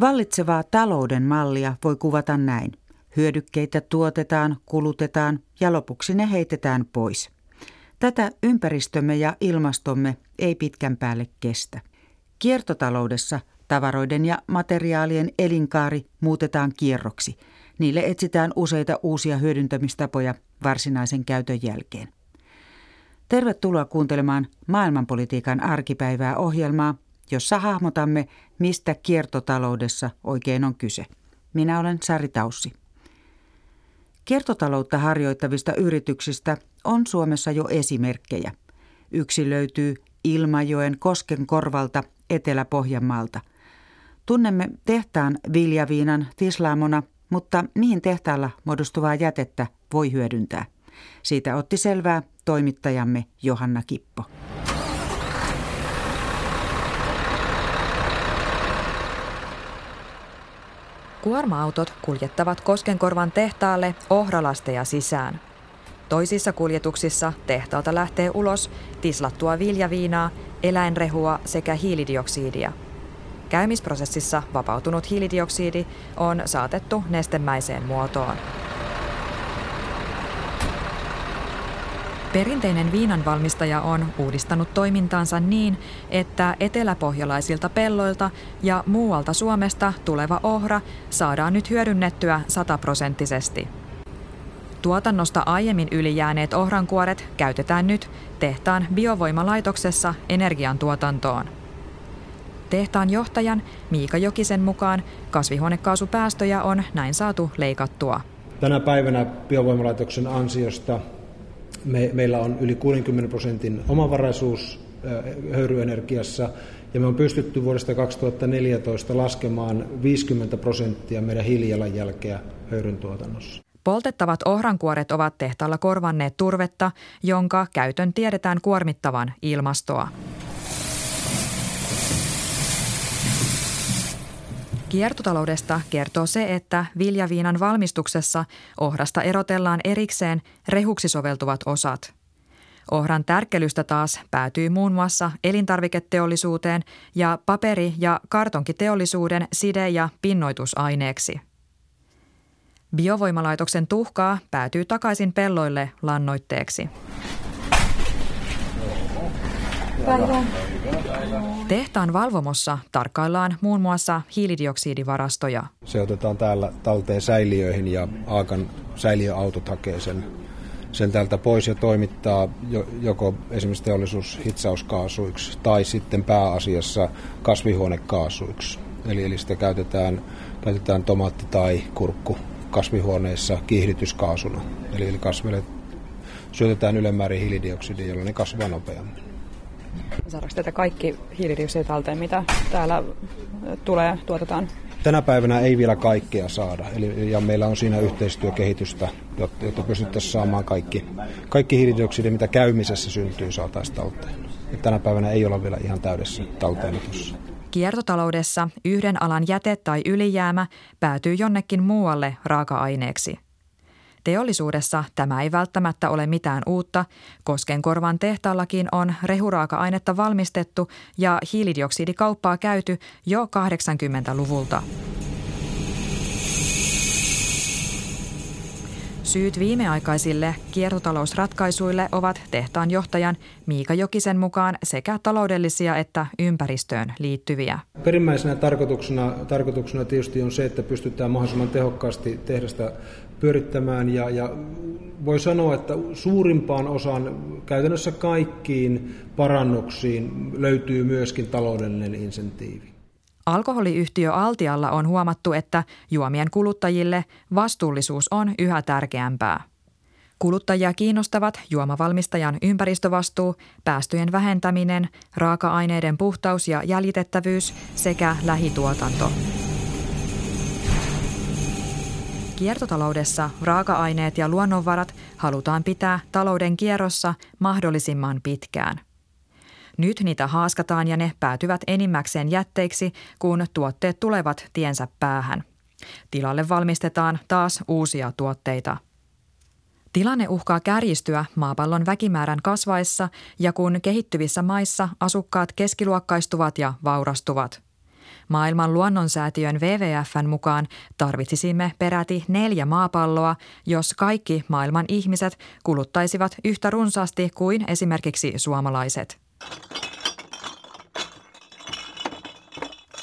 Vallitsevaa talouden mallia voi kuvata näin. Hyödykkeitä tuotetaan, kulutetaan ja lopuksi ne heitetään pois. Tätä ympäristömme ja ilmastomme ei pitkän päälle kestä. Kiertotaloudessa tavaroiden ja materiaalien elinkaari muutetaan kierroksi. Niille etsitään useita uusia hyödyntämistapoja varsinaisen käytön jälkeen. Tervetuloa kuuntelemaan maailmanpolitiikan arkipäivää ohjelmaa, jossa hahmotamme, mistä kiertotaloudessa oikein on kyse. Minä olen Sari Taussi. Kiertotaloutta harjoittavista yrityksistä on Suomessa jo esimerkkejä. Yksi löytyy Ilmajoen Kosken korvalta Etelä-Pohjanmaalta. Tunnemme tehtaan viljaviinan tislaamona, mutta mihin tehtaalla muodostuvaa jätettä voi hyödyntää? Siitä otti selvää toimittajamme Johanna Kippo. Kuorma-autot kuljettavat Koskenkorvan tehtaalle ohralasteja sisään. Toisissa kuljetuksissa tehtaalta lähtee ulos tislattua viljaviinaa, eläinrehua sekä hiilidioksidia. Käymisprosessissa vapautunut hiilidioksidi on saatettu nestemäiseen muotoon. Perinteinen viinanvalmistaja on uudistanut toimintaansa niin, että eteläpohjalaisilta pelloilta ja muualta Suomesta tuleva ohra saadaan nyt hyödynnettyä sataprosenttisesti. Tuotannosta aiemmin ylijääneet ohrankuoret käytetään nyt tehtaan biovoimalaitoksessa energiantuotantoon. Tehtaan johtajan Miika Jokisen mukaan kasvihuonekaasupäästöjä on näin saatu leikattua. Tänä päivänä biovoimalaitoksen ansiosta me, meillä on yli 60 prosentin omavaraisuus höyryenergiassa ja me on pystytty vuodesta 2014 laskemaan 50 prosenttia meidän hiilijalanjälkeä höyryn tuotannossa. Poltettavat ohrankuoret ovat tehtaalla korvanneet turvetta, jonka käytön tiedetään kuormittavan ilmastoa. Kiertotaloudesta kertoo se, että viljaviinan valmistuksessa ohrasta erotellaan erikseen rehuksi soveltuvat osat. Ohran tärkkelystä taas päätyy muun muassa elintarviketeollisuuteen ja paperi- ja kartonkiteollisuuden side- ja pinnoitusaineeksi. Biovoimalaitoksen tuhkaa päätyy takaisin pelloille lannoitteeksi. Tehtaan valvomossa tarkkaillaan muun muassa hiilidioksidivarastoja. Se otetaan täällä talteen säiliöihin ja Aakan säiliöautot hakee sen, sen täältä pois ja toimittaa joko esimerkiksi teollisuushitsauskaasuiksi tai sitten pääasiassa kasvihuonekaasuiksi. Eli, eli sitä käytetään, käytetään tomaatti tai kurkku kasvihuoneissa kiihdytyskaasuna. Eli, eli kasveille syötetään ylemmäärin hiilidioksidia, jolloin ne kasvaa nopeammin. Saadaanko tätä kaikki hiilidioksidia talteen, mitä täällä tulee, tuotetaan? Tänä päivänä ei vielä kaikkea saada, eli, ja meillä on siinä yhteistyökehitystä, jotta, jotta pystyttäisiin saamaan kaikki, kaikki hiilidioksidi, mitä käymisessä syntyy, saataisiin talteen. Ja tänä päivänä ei olla vielä ihan täydessä talteenotossa. Kiertotaloudessa yhden alan jäte tai ylijäämä päätyy jonnekin muualle raaka-aineeksi – Teollisuudessa tämä ei välttämättä ole mitään uutta. Koskenkorvan tehtaallakin on rehuraaka-ainetta valmistettu ja hiilidioksidikauppaa käyty jo 80-luvulta. Syyt viimeaikaisille kiertotalousratkaisuille ovat tehtaan johtajan Miika Jokisen mukaan sekä taloudellisia että ympäristöön liittyviä. Perimmäisenä tarkoituksena, tarkoituksena tietysti on se, että pystytään mahdollisimman tehokkaasti tehdasta pyörittämään ja, ja voi sanoa, että suurimpaan osaan, käytännössä kaikkiin parannuksiin löytyy myöskin taloudellinen insentiivi. Alkoholiyhtiö Altialla on huomattu, että juomien kuluttajille vastuullisuus on yhä tärkeämpää. Kuluttajia kiinnostavat juomavalmistajan ympäristövastuu, päästöjen vähentäminen, raaka-aineiden puhtaus ja jäljitettävyys sekä lähituotanto. Kiertotaloudessa raaka-aineet ja luonnonvarat halutaan pitää talouden kierrossa mahdollisimman pitkään. Nyt niitä haaskataan ja ne päätyvät enimmäkseen jätteiksi, kun tuotteet tulevat tiensä päähän. Tilalle valmistetaan taas uusia tuotteita. Tilanne uhkaa kärjistyä maapallon väkimäärän kasvaessa ja kun kehittyvissä maissa asukkaat keskiluokkaistuvat ja vaurastuvat – Maailman luonnonsäätiön WWFn mukaan tarvitsisimme peräti neljä maapalloa, jos kaikki maailman ihmiset kuluttaisivat yhtä runsaasti kuin esimerkiksi suomalaiset.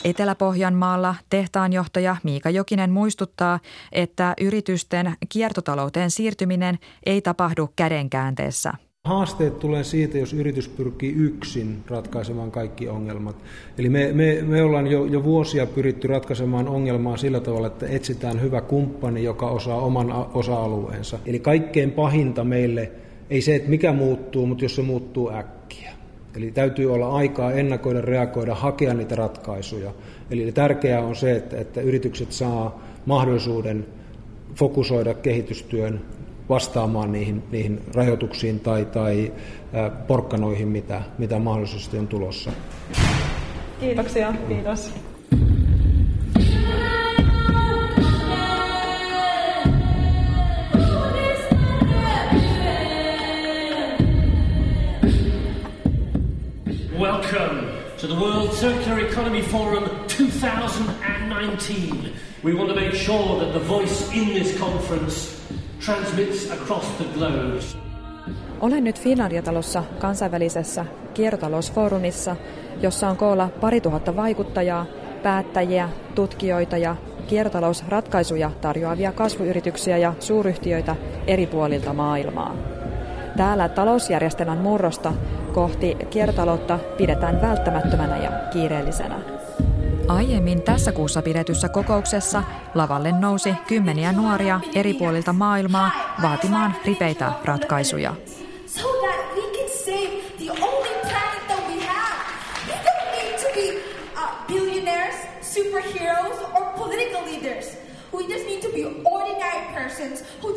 Etelä-Pohjanmaalla tehtaanjohtaja Miika Jokinen muistuttaa, että yritysten kiertotalouteen siirtyminen ei tapahdu kädenkäänteessä – Haasteet tulee siitä, jos yritys pyrkii yksin ratkaisemaan kaikki ongelmat. Eli me, me, me ollaan jo, jo vuosia pyritty ratkaisemaan ongelmaa sillä tavalla, että etsitään hyvä kumppani, joka osaa oman osa-alueensa. Eli kaikkein pahinta meille ei se, että mikä muuttuu, mutta jos se muuttuu äkkiä. Eli täytyy olla aikaa ennakoida, reagoida, hakea niitä ratkaisuja. Eli tärkeää on se, että, että yritykset saa mahdollisuuden fokusoida kehitystyön vastaamaan niihin, niihin rajoituksiin tai, tai porkkanoihin, mitä, mitä mahdollisesti on tulossa. Kiitoksia, kiitos. Welcome to the World Circular Economy Forum 2019. We want to make sure that the voice in this conference transmits across the globe. Olen nyt Finlandia-talossa kansainvälisessä kiertotalousfoorumissa, jossa on koolla pari tuhatta vaikuttajaa, päättäjiä, tutkijoita ja kiertotalousratkaisuja tarjoavia kasvuyrityksiä ja suuryhtiöitä eri puolilta maailmaa. Täällä talousjärjestelmän murrosta kohti kiertotaloutta pidetään välttämättömänä ja kiireellisenä. Aiemmin tässä kuussa pidetyssä kokouksessa lavalle nousi kymmeniä nuoria eri puolilta maailmaa vaatimaan ripeitä ratkaisuja. superheroes or political leaders. We just need to be ordinary persons who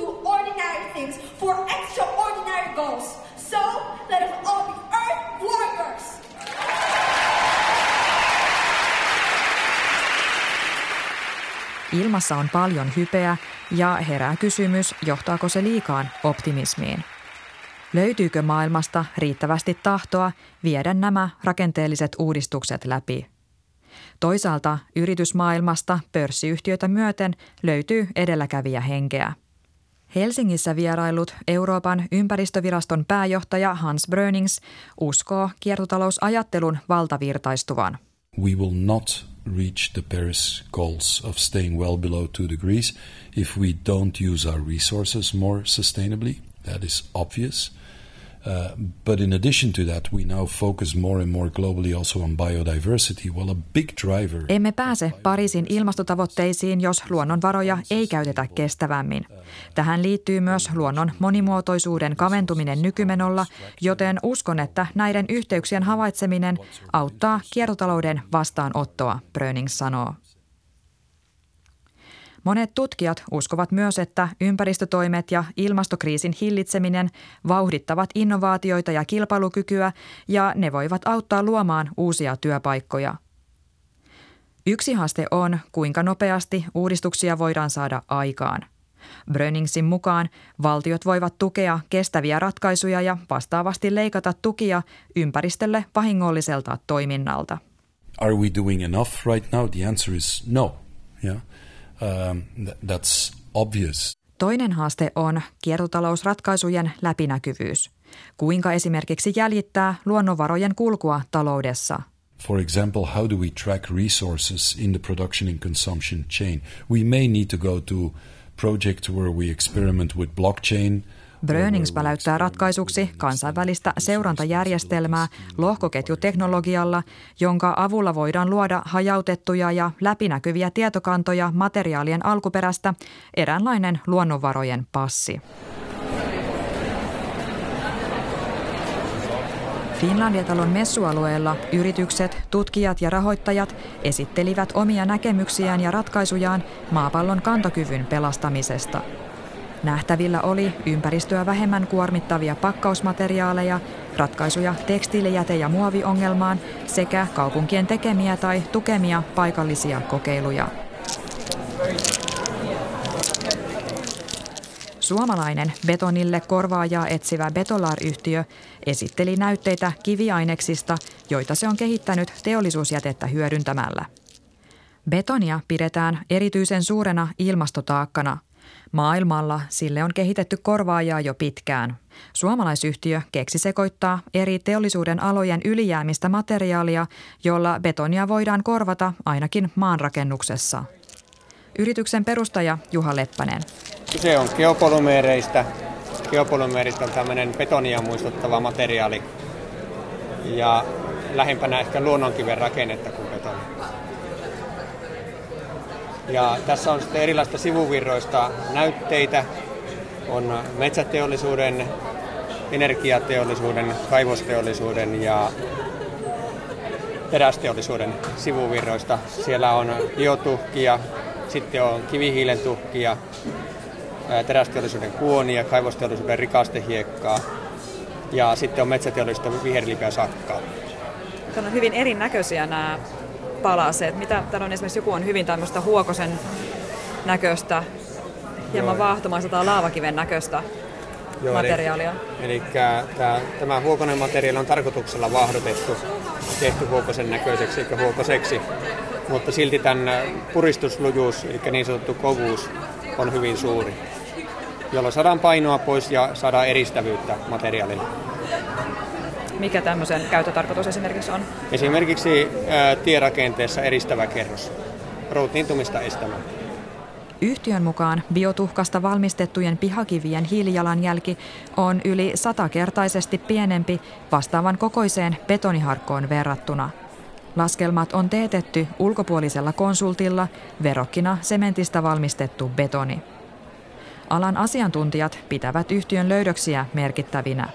Ilmassa on paljon hypeä ja herää kysymys, johtaako se liikaan optimismiin. Löytyykö maailmasta riittävästi tahtoa viedä nämä rakenteelliset uudistukset läpi? Toisaalta yritysmaailmasta pörssiyhtiöitä myöten löytyy edelläkävijä henkeä. Helsingissä vierailut Euroopan ympäristöviraston pääjohtaja Hans Brönings uskoo kiertotalousajattelun valtavirtaistuvan. We will not reach the Paris goals of staying well below 2 degrees if we don't use our resources more sustainably. That is obvious. Uh, but in addition to that, we now focus more and more globally also on biodiversity. Well, a big driver. Emme pääse Pariisin ilmastotavoitteisiin, jos luonnonvaroja ei käytetä kestävämmin. Tähän liittyy myös luonnon monimuotoisuuden kaventuminen nykymenolla, joten uskon, että näiden yhteyksien havaitseminen auttaa kiertotalouden vastaanottoa, Brönings sanoo. Monet tutkijat uskovat myös, että ympäristötoimet ja ilmastokriisin hillitseminen vauhdittavat innovaatioita ja kilpailukykyä ja ne voivat auttaa luomaan uusia työpaikkoja. Yksi haaste on, kuinka nopeasti uudistuksia voidaan saada aikaan. Bröningsin mukaan valtiot voivat tukea kestäviä ratkaisuja ja vastaavasti leikata tukia ympäristölle vahingolliselta toiminnalta. Are we doing enough right now? The answer is no. Yeah. Um, that's obvious. Toinen haaste on kiertotalousratkaisujen läpinäkyvyys. Kuinka esimerkiksi jäljittää luonnonvarojen kulkua taloudessa? For example, how do we track resources in the production and consumption chain? We may need to go to project where we experiment with blockchain – Brönings päläyttää ratkaisuksi kansainvälistä seurantajärjestelmää lohkoketjuteknologialla, jonka avulla voidaan luoda hajautettuja ja läpinäkyviä tietokantoja materiaalien alkuperästä, eräänlainen luonnonvarojen passi. Finlandia-talon messualueella yritykset, tutkijat ja rahoittajat esittelivät omia näkemyksiään ja ratkaisujaan maapallon kantokyvyn pelastamisesta – Nähtävillä oli ympäristöä vähemmän kuormittavia pakkausmateriaaleja, ratkaisuja tekstiilijäte- ja muoviongelmaan sekä kaupunkien tekemiä tai tukemia paikallisia kokeiluja. Suomalainen betonille korvaajaa etsivä Betolar-yhtiö esitteli näytteitä kiviaineksista, joita se on kehittänyt teollisuusjätettä hyödyntämällä. Betonia pidetään erityisen suurena ilmastotaakkana. Maailmalla sille on kehitetty korvaajaa jo pitkään. Suomalaisyhtiö keksi sekoittaa eri teollisuuden alojen ylijäämistä materiaalia, jolla betonia voidaan korvata ainakin maanrakennuksessa. Yrityksen perustaja Juha Leppänen. Se on geopolymeereistä. Geopolymeerit on tämmöinen betonia muistuttava materiaali ja lähempänä ehkä luonnonkiven rakennetta kuin betoni. Ja tässä on sitten erilaista sivuvirroista näytteitä. On metsäteollisuuden, energiateollisuuden, kaivosteollisuuden ja terästeollisuuden sivuvirroista. Siellä on biotuhkia, sitten on kivihiilen tuhkia, terästeollisuuden kuonia, kaivosteollisuuden rikastehiekkaa ja sitten on metsäteollisuuden viherlipeä sakkaa. Täällä on hyvin erinäköisiä nämä palaseet. Mitä täällä on esimerkiksi joku on hyvin tämmöistä huokosen näköistä, hieman vaahtomaista tai laavakiven näköistä Joo, materiaalia. Eli, eli tämä, tämä huokonen materiaali on tarkoituksella vaahdotettu, tehty huokosen näköiseksi eikä huokoseksi, mutta silti tämän puristuslujuus, eli niin sanottu kovuus, on hyvin suuri, jolloin saadaan painoa pois ja saadaan eristävyyttä materiaalille. Mikä tämmöisen käyttötarkoitus esimerkiksi on? Esimerkiksi ää, tierakenteessa eristävä kerros, routniintumista estämään. Yhtiön mukaan biotuhkasta valmistettujen pihakivien hiilijalanjälki on yli satakertaisesti pienempi vastaavan kokoiseen betoniharkkoon verrattuna. Laskelmat on teetetty ulkopuolisella konsultilla, verokkina sementistä valmistettu betoni. Alan asiantuntijat pitävät yhtiön löydöksiä merkittävinä.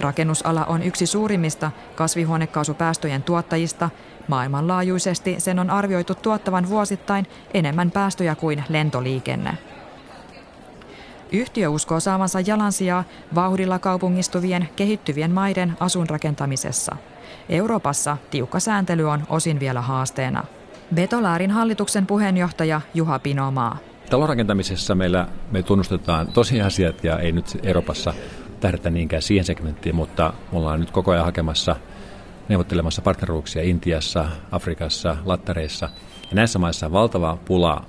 Rakennusala on yksi suurimmista kasvihuonekaasupäästöjen tuottajista. Maailmanlaajuisesti sen on arvioitu tuottavan vuosittain enemmän päästöjä kuin lentoliikenne. Yhtiö uskoo saavansa jalansijaa vauhdilla kaupungistuvien kehittyvien maiden asunrakentamisessa. Euroopassa tiukka sääntely on osin vielä haasteena. Betolaarin hallituksen puheenjohtaja Juha Pinomaa. Talonrakentamisessa meillä me tunnustetaan tosiasiat ja ei nyt Euroopassa tähdätä niinkään siihen segmenttiin, mutta me ollaan nyt koko ajan hakemassa neuvottelemassa partneruuksia Intiassa, Afrikassa, Lattareissa. Ja näissä maissa on valtava pula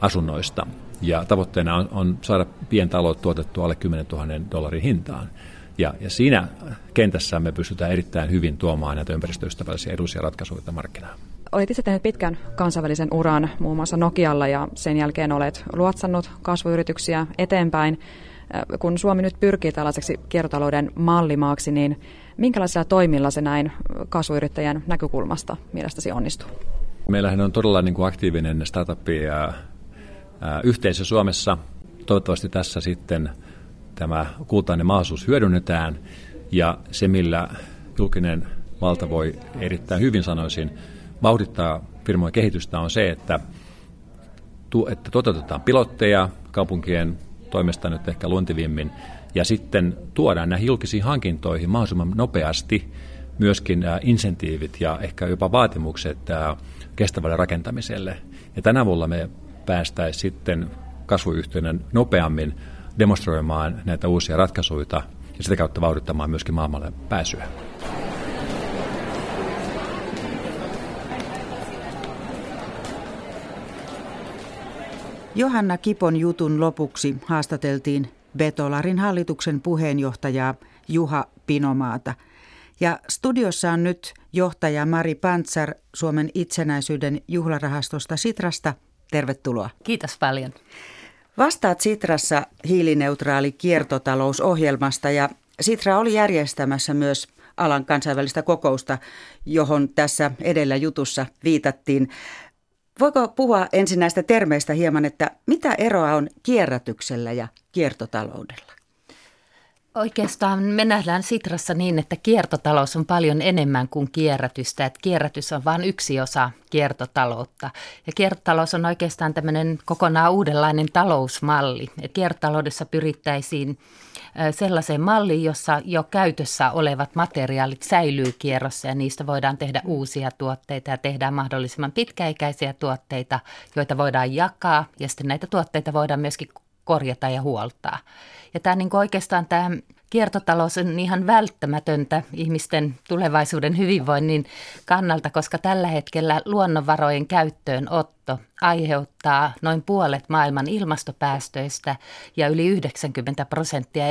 asunnoista. Ja tavoitteena on, on saada pientalot tuotettua alle 10 000 dollarin hintaan. Ja, ja siinä kentässä me pystytään erittäin hyvin tuomaan näitä ympäristöystävällisiä edullisia ratkaisuja markkinaan. Olet itse tehnyt pitkän kansainvälisen uran muun muassa Nokialla ja sen jälkeen olet luotsannut kasvuyrityksiä eteenpäin. Äh, kun Suomi nyt pyrkii tällaiseksi kiertotalouden mallimaaksi, niin minkälaisilla toimilla se näin kasvuyrittäjän näkökulmasta mielestäsi onnistuu? Meillähän on todella niin kuin aktiivinen startup ja, yhteisö Suomessa. Toivottavasti tässä sitten tämä kultainen mahdollisuus hyödynnetään ja se, millä julkinen valta voi erittäin hyvin sanoisin vauhdittaa firmojen kehitystä on se, että, että toteutetaan pilotteja kaupunkien toimesta nyt ehkä luontivimmin, ja sitten tuodaan näihin julkisiin hankintoihin mahdollisimman nopeasti myöskin insentiivit ja ehkä jopa vaatimukset kestävälle rakentamiselle. Ja tänä vuonna me päästäisiin sitten kasvuyhtiönä nopeammin demonstroimaan näitä uusia ratkaisuja ja sitä kautta vauhdittamaan myöskin maailmalle pääsyä. Johanna Kipon jutun lopuksi haastateltiin Betolarin hallituksen puheenjohtajaa Juha Pinomaata. Ja studiossa on nyt johtaja Mari Pantsar Suomen itsenäisyyden juhlarahastosta Sitrasta. Tervetuloa. Kiitos paljon. Vastaat Sitrassa hiilineutraali kiertotalousohjelmasta ja Sitra oli järjestämässä myös alan kansainvälistä kokousta, johon tässä edellä jutussa viitattiin. Voiko puhua ensin näistä termeistä hieman, että mitä eroa on kierrätyksellä ja kiertotaloudella? Oikeastaan me nähdään Sitrassa niin, että kiertotalous on paljon enemmän kuin kierrätystä. Että kierrätys on vain yksi osa kiertotaloutta. Ja kiertotalous on oikeastaan tämmöinen kokonaan uudenlainen talousmalli. Et kiertotaloudessa pyrittäisiin sellaiseen malliin, jossa jo käytössä olevat materiaalit säilyy kierrossa ja niistä voidaan tehdä uusia tuotteita ja tehdään mahdollisimman pitkäikäisiä tuotteita, joita voidaan jakaa ja sitten näitä tuotteita voidaan myöskin korjata ja huoltaa. Ja tämä niin oikeastaan tämä kiertotalous on ihan välttämätöntä ihmisten tulevaisuuden hyvinvoinnin kannalta, koska tällä hetkellä luonnonvarojen käyttöönotto aiheuttaa noin puolet maailman ilmastopäästöistä ja yli 90 prosenttia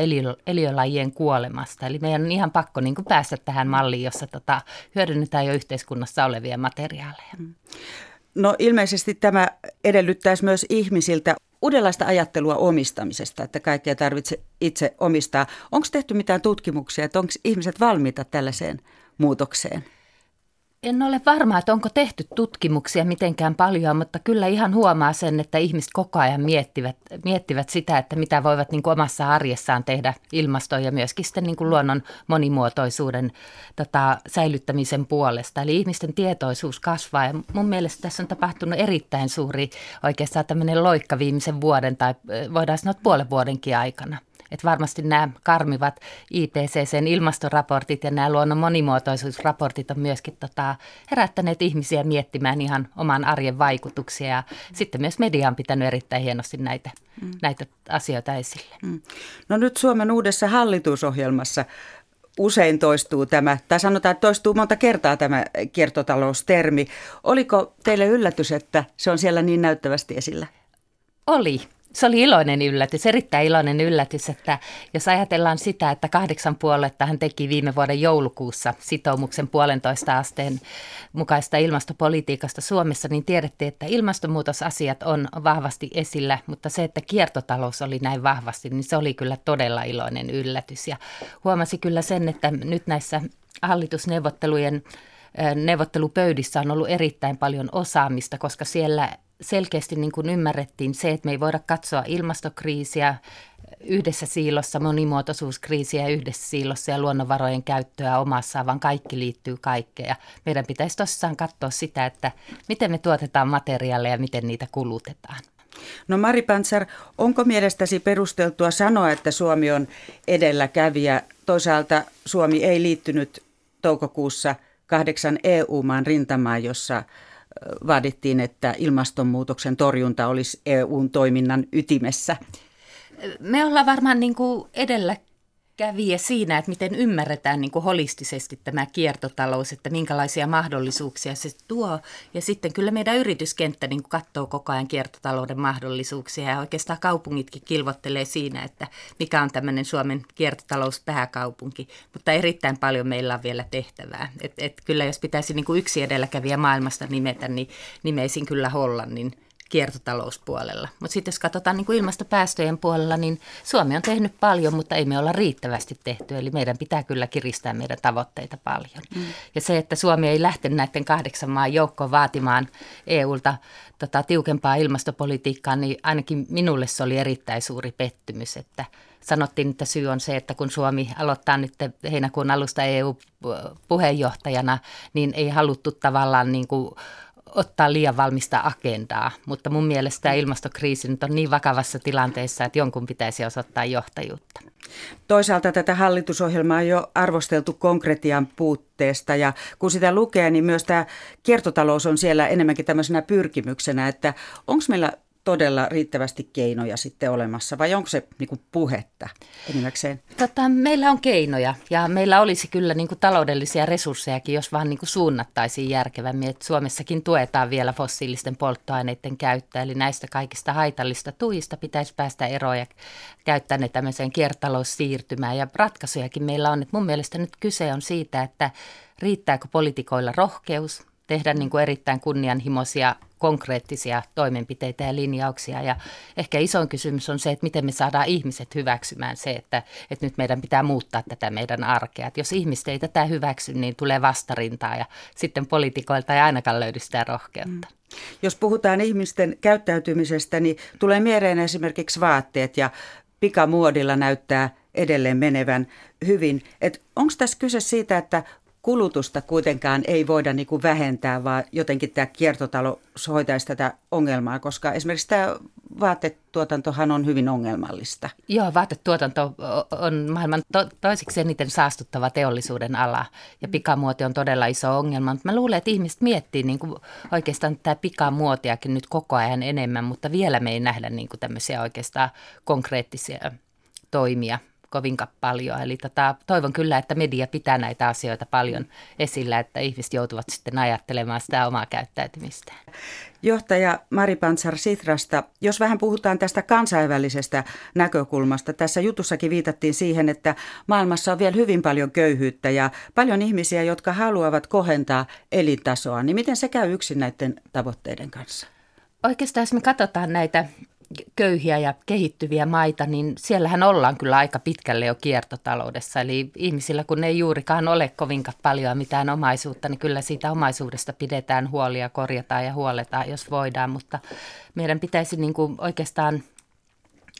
eliölajien kuolemasta. Eli meidän on ihan pakko niin kuin päästä tähän malliin, jossa tota, hyödynnetään jo yhteiskunnassa olevia materiaaleja. Mm. No ilmeisesti tämä edellyttäisi myös ihmisiltä uudenlaista ajattelua omistamisesta, että kaikkea tarvitse itse omistaa. Onko tehty mitään tutkimuksia, että onko ihmiset valmiita tällaiseen muutokseen? En ole varma, että onko tehty tutkimuksia mitenkään paljon, mutta kyllä ihan huomaa sen, että ihmiset koko ajan miettivät, miettivät sitä, että mitä voivat niin kuin omassa arjessaan tehdä ilmaston ja myöskin sitten niin kuin luonnon monimuotoisuuden tota, säilyttämisen puolesta. Eli ihmisten tietoisuus kasvaa ja mun mielestä tässä on tapahtunut erittäin suuri oikeastaan tämmöinen loikka viimeisen vuoden tai voidaan sanoa puolen vuodenkin aikana. Että varmasti nämä karmivat IPCCn ilmastoraportit ja nämä luonnon monimuotoisuusraportit on myöskin tota, herättäneet ihmisiä miettimään ihan oman arjen vaikutuksia. Ja sitten myös media on pitänyt erittäin hienosti näitä, mm. näitä asioita esille. Mm. No nyt Suomen uudessa hallitusohjelmassa usein toistuu tämä, tai sanotaan, että toistuu monta kertaa tämä kiertotaloustermi. Oliko teille yllätys, että se on siellä niin näyttävästi esillä? Oli se oli iloinen yllätys, erittäin iloinen yllätys, että jos ajatellaan sitä, että kahdeksan puoletta hän teki viime vuoden joulukuussa sitoumuksen puolentoista asteen mukaista ilmastopolitiikasta Suomessa, niin tiedettiin, että ilmastonmuutosasiat on vahvasti esillä, mutta se, että kiertotalous oli näin vahvasti, niin se oli kyllä todella iloinen yllätys. Ja huomasi kyllä sen, että nyt näissä hallitusneuvottelujen neuvottelupöydissä on ollut erittäin paljon osaamista, koska siellä selkeästi niin kuin ymmärrettiin se, että me ei voida katsoa ilmastokriisiä yhdessä siilossa, monimuotoisuuskriisiä yhdessä siilossa ja luonnonvarojen käyttöä omassa, vaan kaikki liittyy kaikkeen. Ja meidän pitäisi tosissaan katsoa sitä, että miten me tuotetaan materiaaleja ja miten niitä kulutetaan. No Mari Pantsar, onko mielestäsi perusteltua sanoa, että Suomi on edelläkävijä? Toisaalta Suomi ei liittynyt toukokuussa kahdeksan EU-maan rintamaan, jossa vaadittiin, että ilmastonmuutoksen torjunta olisi EUn toiminnan ytimessä? Me ollaan varmaan niin kuin edellä kävijä siinä, että miten ymmärretään niin kuin holistisesti tämä kiertotalous, että minkälaisia mahdollisuuksia se tuo. Ja sitten kyllä meidän yrityskenttä niin kuin katsoo koko ajan kiertotalouden mahdollisuuksia ja oikeastaan kaupungitkin kilvottelee siinä, että mikä on tämmöinen Suomen kiertotalouspääkaupunki. Mutta erittäin paljon meillä on vielä tehtävää. Et, et kyllä jos pitäisi niin kuin yksi edelläkävijä maailmasta nimetä, niin nimeisin kyllä Hollannin kiertotalouspuolella. Mutta sitten jos katsotaan niin kuin ilmastopäästöjen puolella, niin Suomi on tehnyt paljon, mutta ei me olla riittävästi tehty. Eli meidän pitää kyllä kiristää meidän tavoitteita paljon. Mm. Ja se, että Suomi ei lähtenyt näiden kahdeksan maan joukkoon vaatimaan EUlta tota, tiukempaa ilmastopolitiikkaa, niin ainakin minulle se oli erittäin suuri pettymys, että sanottiin, että syy on se, että kun Suomi aloittaa nyt heinäkuun alusta EU-puheenjohtajana, niin ei haluttu tavallaan niin kuin ottaa liian valmista agendaa, mutta mun mielestä tämä ilmastokriisi nyt on niin vakavassa tilanteessa, että jonkun pitäisi osoittaa johtajuutta. Toisaalta tätä hallitusohjelmaa on jo arvosteltu konkretian puutteesta ja kun sitä lukee, niin myös tämä kiertotalous on siellä enemmänkin tämmöisenä pyrkimyksenä, että onko meillä todella riittävästi keinoja sitten olemassa vai onko se niin kuin puhetta enimmäkseen? Tota, meillä on keinoja ja meillä olisi kyllä niin kuin taloudellisia resurssejakin, jos vaan niin kuin suunnattaisiin järkevämmin. Et Suomessakin tuetaan vielä fossiilisten polttoaineiden käyttöä, eli näistä kaikista haitallista tuista pitäisi päästä eroon ja käyttää ne tämmöiseen kiertaloussiirtymään. Ja ratkaisujakin meillä on. Et mun mielestä nyt kyse on siitä, että riittääkö politikoilla rohkeus tehdä niin kuin erittäin kunnianhimoisia konkreettisia toimenpiteitä ja linjauksia. Ja ehkä isoin kysymys on se, että miten me saadaan ihmiset hyväksymään se, että, että nyt meidän pitää muuttaa tätä meidän arkea. Että jos ihmiset ei tätä hyväksy, niin tulee vastarintaa ja sitten poliitikoilta ei ainakaan löydy sitä rohkeutta. Mm. Jos puhutaan ihmisten käyttäytymisestä, niin tulee mieleen esimerkiksi vaatteet ja pikamuodilla näyttää edelleen menevän hyvin. Onko tässä kyse siitä, että kulutusta kuitenkaan ei voida niin kuin vähentää, vaan jotenkin tämä kiertotalous hoitaisi tätä ongelmaa, koska esimerkiksi tämä vaatetuotantohan on hyvin ongelmallista. Joo, vaatetuotanto on maailman to- toiseksi eniten saastuttava teollisuuden ala ja pikamuoti on todella iso ongelma. Mutta mä luulen, että ihmiset miettii niin kuin oikeastaan tätä pikamuotiakin nyt koko ajan enemmän, mutta vielä me ei nähdä niin kuin tämmöisiä oikeastaan konkreettisia toimia kovinkaan paljon. Eli tota, toivon kyllä, että media pitää näitä asioita paljon esillä, että ihmiset joutuvat sitten ajattelemaan sitä omaa käyttäytymistä. Johtaja Mari Pantsar Sitrasta, jos vähän puhutaan tästä kansainvälisestä näkökulmasta. Tässä jutussakin viitattiin siihen, että maailmassa on vielä hyvin paljon köyhyyttä ja paljon ihmisiä, jotka haluavat kohentaa elintasoa. Niin miten se käy yksin näiden tavoitteiden kanssa? Oikeastaan jos me katsotaan näitä köyhiä ja kehittyviä maita, niin siellähän ollaan kyllä aika pitkälle jo kiertotaloudessa. Eli ihmisillä, kun ei juurikaan ole kovinkaan paljon mitään omaisuutta, niin kyllä siitä omaisuudesta pidetään huolia, korjataan ja huoletaan, jos voidaan. Mutta meidän pitäisi niin kuin oikeastaan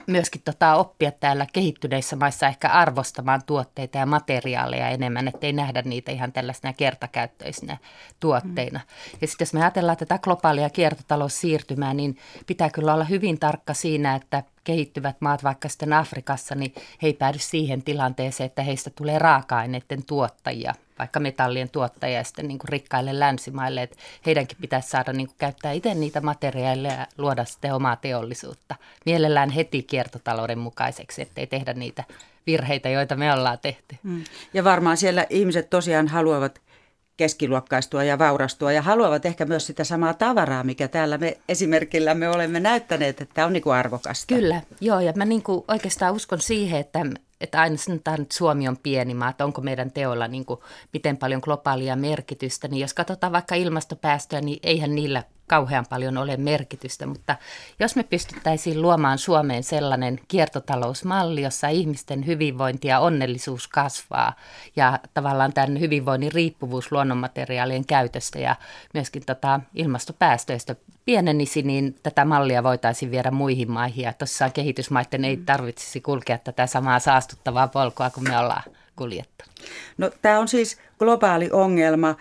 myöskin tota oppia täällä kehittyneissä maissa ehkä arvostamaan tuotteita ja materiaaleja enemmän, ettei nähdä niitä ihan tällaisena kertakäyttöisinä tuotteina. Mm. Ja sitten jos me ajatellaan tätä globaalia kiertotaloussiirtymää, niin pitää kyllä olla hyvin tarkka siinä, että kehittyvät maat vaikka sitten Afrikassa, niin he ei päädy siihen tilanteeseen, että heistä tulee raaka-aineiden tuottajia, vaikka metallien tuottajia sitten niin kuin rikkaille länsimaille, että heidänkin pitäisi saada niin kuin käyttää itse niitä materiaaleja ja luoda sitten omaa teollisuutta. Mielellään heti kiertotalouden mukaiseksi, ettei tehdä niitä virheitä, joita me ollaan tehty. Mm. Ja varmaan siellä ihmiset tosiaan haluavat keskiluokkaistua ja vaurastua ja haluavat ehkä myös sitä samaa tavaraa, mikä täällä me esimerkillä me olemme näyttäneet, että on niin kuin arvokasta. Kyllä, joo ja mä niin kuin oikeastaan uskon siihen, että, että aina sanotaan, että Suomi on pieni maa, että onko meidän teolla niin kuin, miten paljon globaalia merkitystä, niin jos katsotaan vaikka ilmastopäästöjä, niin eihän niillä kauhean paljon ole merkitystä, mutta jos me pystyttäisiin luomaan Suomeen sellainen kiertotalousmalli, jossa ihmisten hyvinvointi ja onnellisuus kasvaa ja tavallaan tämän hyvinvoinnin riippuvuus luonnonmateriaalien käytöstä ja myöskin tota ilmastopäästöistä pienenisi, niin tätä mallia voitaisiin viedä muihin maihin ja tuossa kehitysmaiden ei tarvitsisi kulkea tätä samaa saastuttavaa polkua kuin me ollaan kuljettu. No, tämä on siis globaali ongelma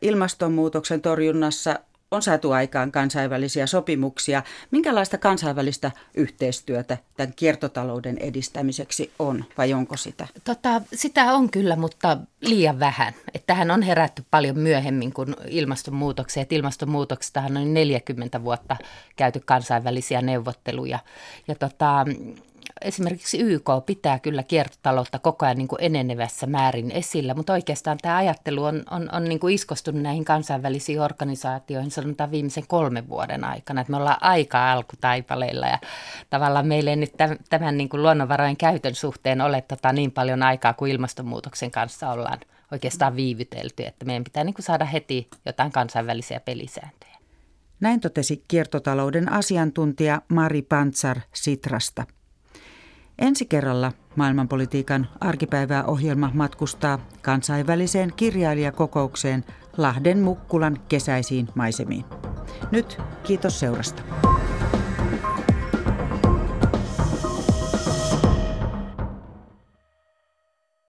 ilmastonmuutoksen torjunnassa on saatu aikaan kansainvälisiä sopimuksia. Minkälaista kansainvälistä yhteistyötä tämän kiertotalouden edistämiseksi on vai onko sitä? Tota, sitä on kyllä, mutta liian vähän. Tähän on herätty paljon myöhemmin kuin ilmastonmuutokseen. Että ilmastonmuutoksestahan on 40 vuotta käyty kansainvälisiä neuvotteluja. Ja tota, esimerkiksi YK pitää kyllä kiertotaloutta koko ajan niin kuin enenevässä määrin esillä, mutta oikeastaan tämä ajattelu on, on, on niin kuin iskostunut näihin kansainvälisiin organisaatioihin sanotaan viimeisen kolmen vuoden aikana, että me ollaan aika alkutaipaleilla ja tavallaan meille ei nyt tämän niin kuin luonnonvarojen käytön suhteen ole tota niin paljon aikaa kuin ilmastonmuutoksen kanssa ollaan oikeastaan viivytelty, että meidän pitää niin kuin saada heti jotain kansainvälisiä pelisääntöjä. Näin totesi kiertotalouden asiantuntija Mari Pantsar Sitrasta. Ensi kerralla maailmanpolitiikan arkipäivää ohjelma matkustaa kansainväliseen kirjailijakokoukseen Lahden Mukkulan kesäisiin maisemiin. Nyt kiitos seurasta.